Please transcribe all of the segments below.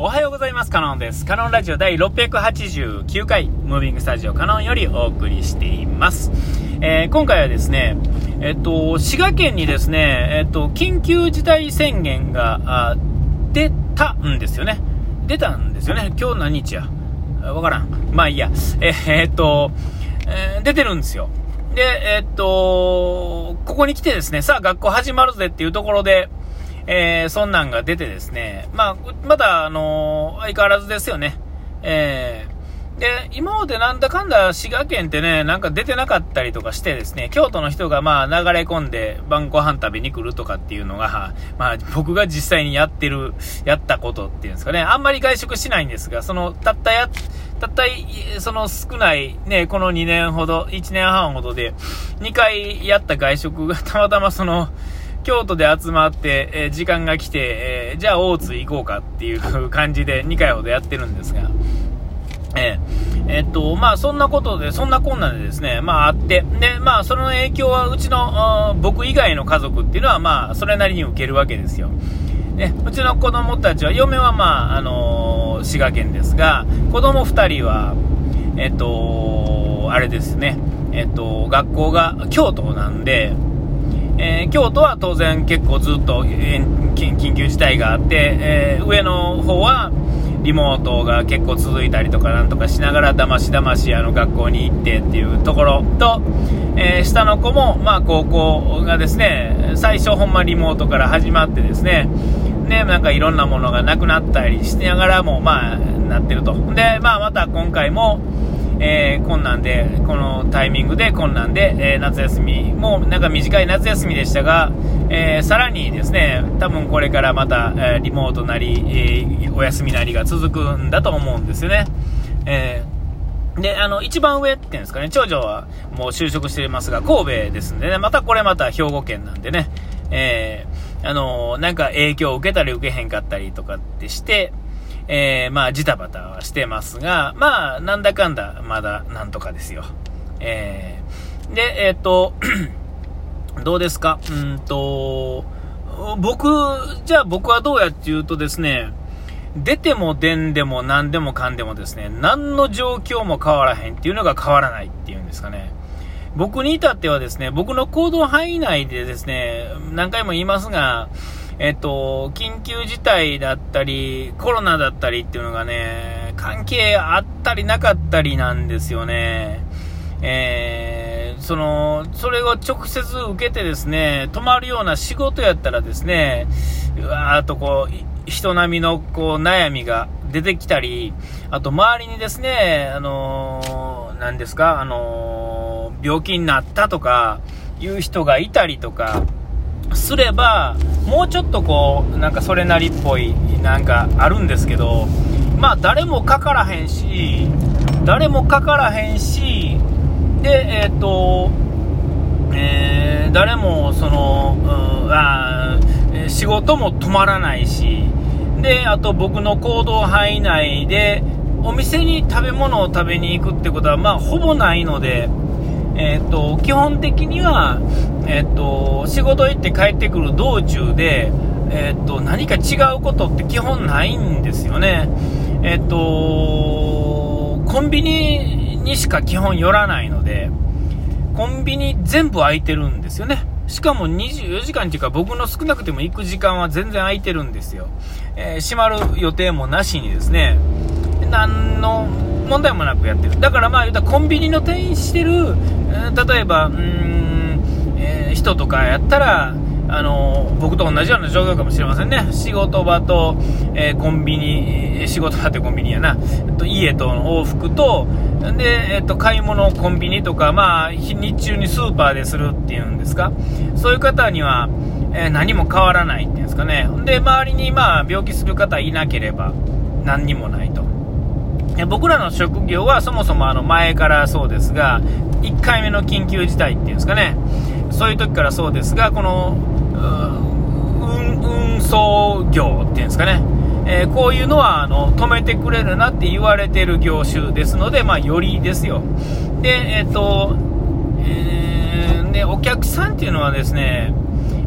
おはようございます。カノンです。カノンラジオ第689回、ムービングスタジオカノンよりお送りしています。えー、今回はですね、えっと、滋賀県にですね、えっと、緊急事態宣言が出たんですよね。出たんですよね。今日何日や？わからん。まあいいや。え、っと、えー、出てるんですよ。で、えっと、ここに来てですね、さあ学校始まるぜっていうところで、えー、そんなんが出てですね、まあ、まだ、あのー、相変わらずですよね。えー、で、今までなんだかんだ滋賀県ってね、なんか出てなかったりとかしてですね、京都の人がまあ流れ込んで晩ご飯食べに来るとかっていうのが、まあ僕が実際にやってる、やったことっていうんですかね、あんまり外食しないんですが、その、たったや、たったいその少ないね、この2年ほど、1年半ほどで、2回やった外食がたまたまその、京都で集まって、えー、時間が来て、えー、じゃあ大津行こうかっていう感じで2回ほどやってるんですが、えー、えー、っと、まあそんなことで、そんな困難でですね、まああって、で、まあその影響はうちの、僕以外の家族っていうのはまあそれなりに受けるわけですよ。ね、うちの子供たちは、嫁はまあ、あのー、滋賀県ですが、子供2人は、えっと、あれですね、えっと、学校が京都なんで、えー、京都は当然結構ずっと、えー、緊急事態があって、えー、上の方はリモートが結構続いたりとかなんとかしながらだましだましあの学校に行ってっていうところと、え下の子もまあ高校がですね最初ほんまリモートから始まってですねね、なんかいろんなものがなくなったりしながらも、まあ、なってると。で、まあ、また今回も、えー、困難で、このタイミングで困難で、えー、夏休み、もうなんか短い夏休みでしたが、えー、さらにですね、多分これからまた、えリモートなり、えお休みなりが続くんだと思うんですよね。えで、あの、一番上っていうんですかね、長女はもう就職していますが、神戸ですんでね、またこれまた兵庫県なんでね、え、あのなんか影響を受けたり受けへんかったりとかってして、えー、まあ、ジタバタはしてますが、まあ、なんだかんだ、まだ、なんとかですよ。えー、で、えっ、ー、と、どうですか？うんと、僕、じゃあ僕はどうやって言うとですね、出ても出んでも何でもかんでもですね、何の状況も変わらへんっていうのが変わらないっていうんですかね。僕に至ってはですね、僕の行動範囲内でですね、何回も言いますが、えっと、緊急事態だったり、コロナだったりっていうのがね、関係あったりなかったりなんですよね。えー、その、それを直接受けてですね、止まるような仕事やったらですね、うわーっとこう、人並みのこう悩みが出てきたり、あと周りにですね、あのー、何ですか、あのー、病気になったとか、いう人がいたりとか、すれば、もうちょっとこう、なんかそれなりっぽい、なんかあるんですけど、まあ誰もかからへんし、誰もかからへんし、で、えっ、ー、と、えー、誰もその、うん、あ仕事も止まらないし、で、あと僕の行動範囲内で、お店に食べ物を食べに行くってことは、まあ、ほぼないので、えっ、と、基本的には、えっ、と、仕事行って帰ってくる道中で、えっ、と、何か違うことって基本ないんですよね。えっ、と、コンビニにしか基本寄らないので、コンビニ全部空いてるんですよね。しかも24時間っていうか僕の少なくても行く時間は全然空いてるんですよ。えー、閉まる予定もなしにですね、何の問題もなくやってる。だからまあ言うたらコンビニの店員してる、例えば、うん、えー、人とかやったら、あの僕と同じような状況かもしれませんね。仕事場と、えー、コンビニ、仕事場ってコンビニやな。えっと家との往復と、で、えっ、と、買い物コンビニとか、まあ、日中にスーパーでするっていうんですか。そういう方には、えー、何も変わらないっていうんですかね。で、周りにまあ、病気する方いなければ、何にもないと。僕らの職業はそもそもあの前からそうですが、1回目の緊急事態っていうんですかね、そういう時からそうですが、この、運送業っていうんですかね、えー、こういうのはあの止めてくれるなって言われてる業種ですので、まあ、よりですよ。で、えっ、と、えー、で、お客さんっていうのはですね、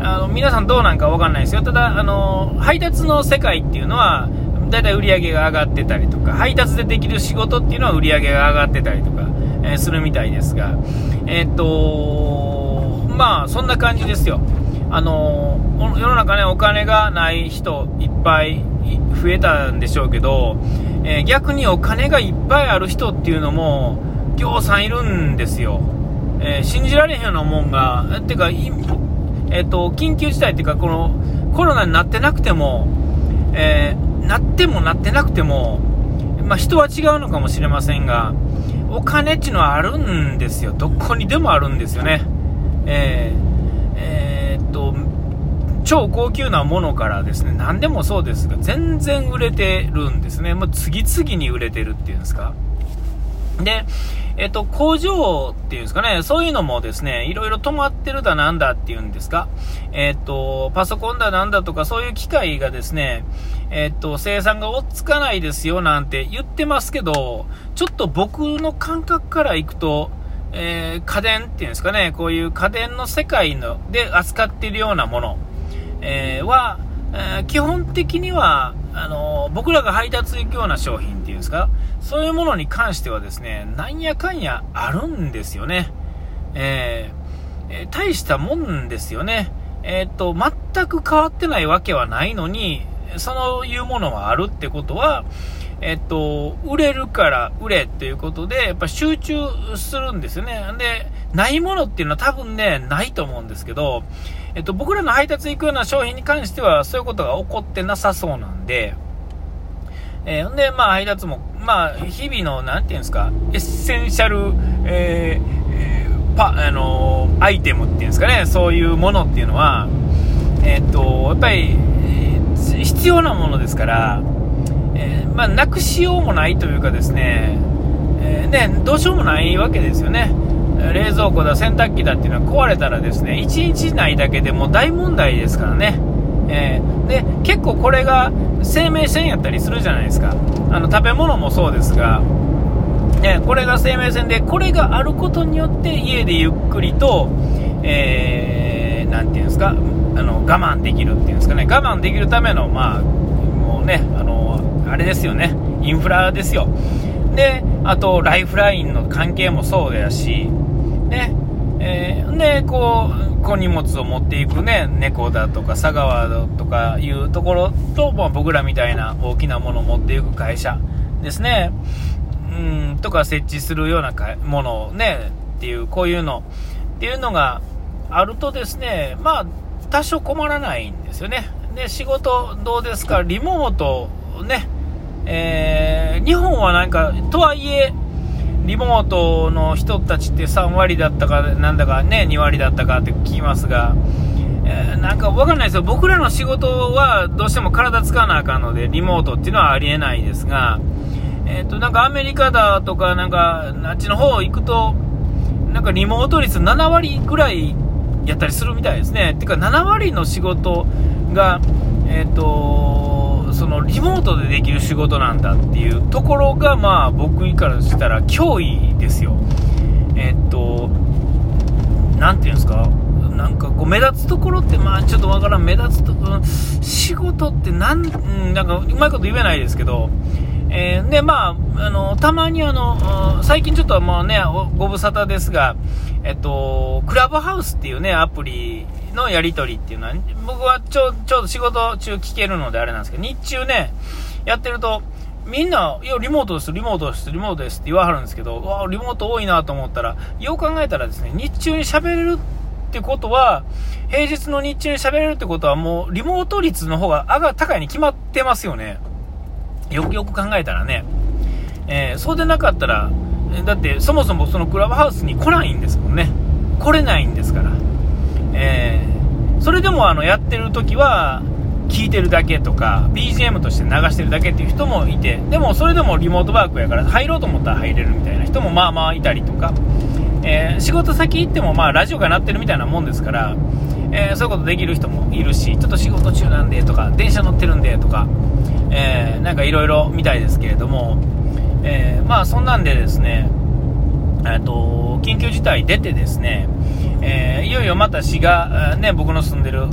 あの皆さんどうなんかわかんないですよ。ただ、あの、配達の世界っていうのは、だいたい売り上げが上がってたりとか、配達でできる仕事っていうのは売り上げが上がってたりとか、えー、するみたいですが、えー、っと、まあ、そんな感じですよ。あの世の中ね、お金がない人いっぱい増えたんでしょうけど、え、逆にお金がいっぱいある人っていうのも、ぎょうさんいるんですよ。え、信じられへんようなもんが、てか、えっ、と、緊急事態っていうか、この、コロナになってなくても、えー、なってもなってなくても、まあ、人は違うのかもしれませんが、お金っていうのはあるんですよ。どこにでもあるんですよね。えー、えー、っと、超高級なものからですね、何でもそうですが、全然売れてるんですね。もう次々に売れてるっていうんですか。で、えっと、工場っていうんですかね、そういうのもですね、いろいろ止まってるだなんだっていうんですか、えっと、パソコンだなんだとか、そういう機械がですね、えっと、生産が追っつかないですよなんて言ってますけど、ちょっと僕の感覚からいくと、えー、家電っていうんですかね、こういう家電の世界ので扱っているようなもの、えー、は、えー、基本的には、あの僕らが配達行くような商品っていうんですか、そういうものに関してはですね、なんやかんやあるんですよね。えー、えー、大したもんですよね。え、っと、全く変わってないわけはないのに、そういうものはあるってことは、えっと、売れるから売れるっていうことで、やっぱ集中するんですよね。で、ないものっていうのは多分ね、ないと思うんですけど、えっと、僕らの配達行くような商品に関しては、そういうことが起こってなさそうなんで、えー、で、まあ、配達も、まあ、日々の、なんていうんですか、エッセンシャル、えー、パ、あのー、アイテムっていうんですかね、そういうものっていうのは、え、っと、やっぱり、必要なものですから、えー、まあ、なくしようもないというかですね、えー、ね、どうしようもないわけですよね。冷蔵庫だ、洗濯機だっていうのは壊れたらですね、1日内だけでも大問題ですからね。えー、で結構これが生命線やったりするじゃないですかあの食べ物もそうですが、ね、これが生命線でこれがあることによって家でゆっくりと、えー、て言うんですかあの我慢できるっていうんですかね。我慢できるためのまあもうねあのあれですよね。インフラですよ。であとライフラインの関係もそうだし。ねえー、でこう小荷物を持っていくね、猫だとか佐川とかいうところと、まあ、僕らみたいな大きなものを持っていく会社ですね、うん、とか設置するようなものをね、っていう、こういうの。っていうのがあるとですね、まあ、多少困らないんですよね。で、仕事どうですか、リモートね、えー、日本はなんか、とはいえ、リモートの人たちって3割だったか、なんだかね、2割だったかって聞きますが、えー、なんかわかんないですよ。僕らの仕事はどうしても体使わなあかんので、リモートっていうのはありえないですが、えっ、ー、と、なんかアメリカだとか、なんか、あっちの方行くと、なんかリモート率7割ぐらいやったりするみたいですね。てか、7割の仕事が、えっ、ー、と、そのリモートでできる仕事なんだっていうところが、まあ、僕からしたら脅威ですよ。えっと、なんていうんですか、なんかこう目立つところって、まあちょっとわからん、目立つところ、仕事ってなん、なんかうまいこと言えないですけど、えー、で、まあ、あの、たまにあの、最近ちょっともうね、ご無沙汰ですが、えっと、クラブハウスっていうね、アプリのやり取りっていうのは、僕はちょちょうど仕事中聞けるのであれなんですけど、日中ね、やってると、みんな、いや、リモートです、リモートです、リモートですって言わはるんですけど、わリモート多いなと思ったら、よう考えたらですね、日中に喋れるってことは、平日の日中に喋れるってことは、もう、リモート率の方が上が高いに決まってますよね。よくよく考えたらね。えー、そうでなかったら、だってそもそもそのクラブハウスに来ないんですもんね。来れないんですから。えー、それでもあのやってる時は聞いてるだけとか BGM として流してるだけっていう人もいてでもそれでもリモートワークやから入ろうと思ったら入れるみたいな人もまあまあいたりとか、えー、仕事先行ってもまあラジオが鳴ってるみたいなもんですから、えー、そういうことできる人もいるしちょっと仕事中なんでとか電車乗ってるんでとか、なんかいろいろみたいですけれども、えまあそんなんでですねえっと、緊急事態出てですね、えー、いよいよまた滋賀、ね、僕の住んでる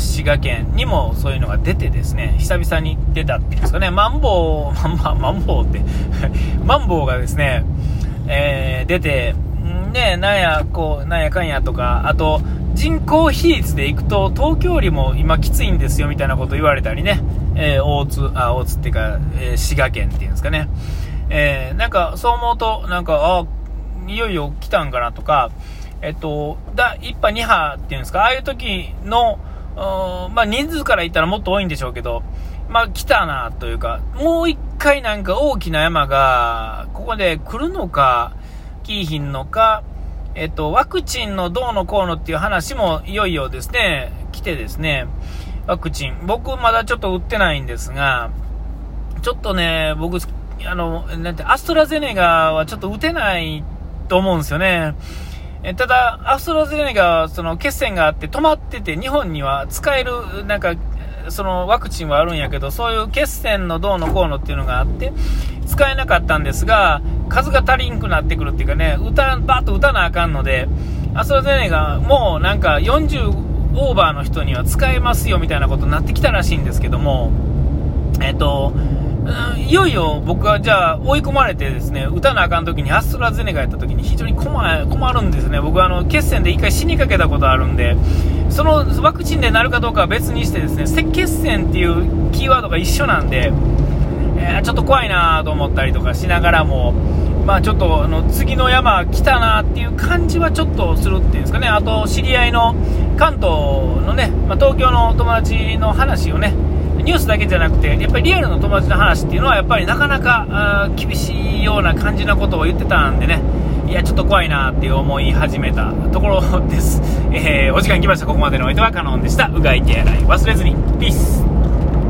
滋賀県にもそういうのが出てですね、久々に出たっていうんですかね、マンボウ、マンボウ、マンボウって マンボウがですね、えー、出て、ね、なんや、こう、なんやかんやとか、あと、人口比率でいくと、東京よりも今きついんですよみたいなこと言われたりね、えー、大津、あ、大津っていうか、えー、滋賀県っていうんですかね。えー、なんか、そう思うと、なんか、あ、いよいよ来たんかなとか、えっと、だ、1波、2波っていうんですか、ああいう時の、まあ、人数から言ったらもっと多いんでしょうけど、まあ、来たなというか、もう一回なんか大きな山が、ここで来るのか、来いひんのか、えっと、ワクチンのどうのこうのっていう話もいよいよですね、来てですね、ワクチン、僕まだちょっと打ってないんですが、ちょっとね、僕、あの、なんて、アストラゼネガはちょっと打てないと思うんですよね。えただ、アストラゼネガはその血栓があって止まってて、日本には使える、なんか、そのワクチンはあるんやけど、そういう血栓のどうのこうのっていうのがあって、使えなかったんですが、数が足りんくなってくるっていうかね、歌、バーッと打たなあかんので、アストラゼネガもうなんか40オーバーの人には使えますよみたいなことになってきたらしいんですけども、えっと、いよいよ僕はじゃあ追い込まれてですね、打たなあかん時にアストラゼネカやった時に非常に困困るんですね。僕はあの、血栓で一回死にかけたことあるんで、そのワクチンでなるかどうかは別にしてですね、赤血栓っていうキーワードが一緒なんで、えー、ちょっと怖いなと思ったりとかしながらも、まあちょっとあの次の山来たなっていう感じはちょっとするっていうんですかね、あと知り合いの関東のね、まあ、東京の友達の話をね、ニュースだけじゃなくて、やっぱりリアルの友達の話っていうのは、やっぱりなかなか厳しいような感じなことを言ってたんでね、いや、ちょっと怖いなって思い始めたところです。えー、お時間来ました。ここまでのお相手はカノンでした。うがい手洗い忘れずに。ピース。